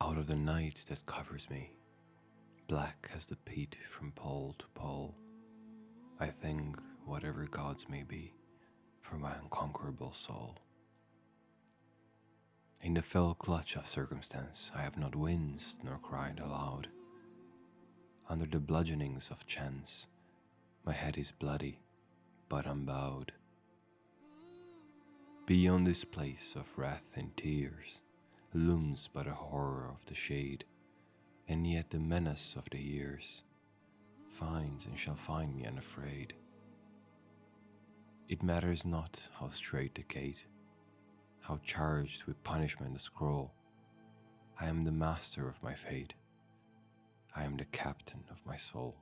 Out of the night that covers me, black as the peat from pole to pole, I think whatever gods may be for my unconquerable soul. In the fell clutch of circumstance, I have not winced nor cried aloud. Under the bludgeonings of chance, my head is bloody, but unbowed. Beyond this place of wrath and tears looms but a horror of the shade, and yet the menace of the years finds and shall find me unafraid. It matters not how straight the gate, how charged with punishment the scroll. I am the master of my fate. I am the captain of my soul.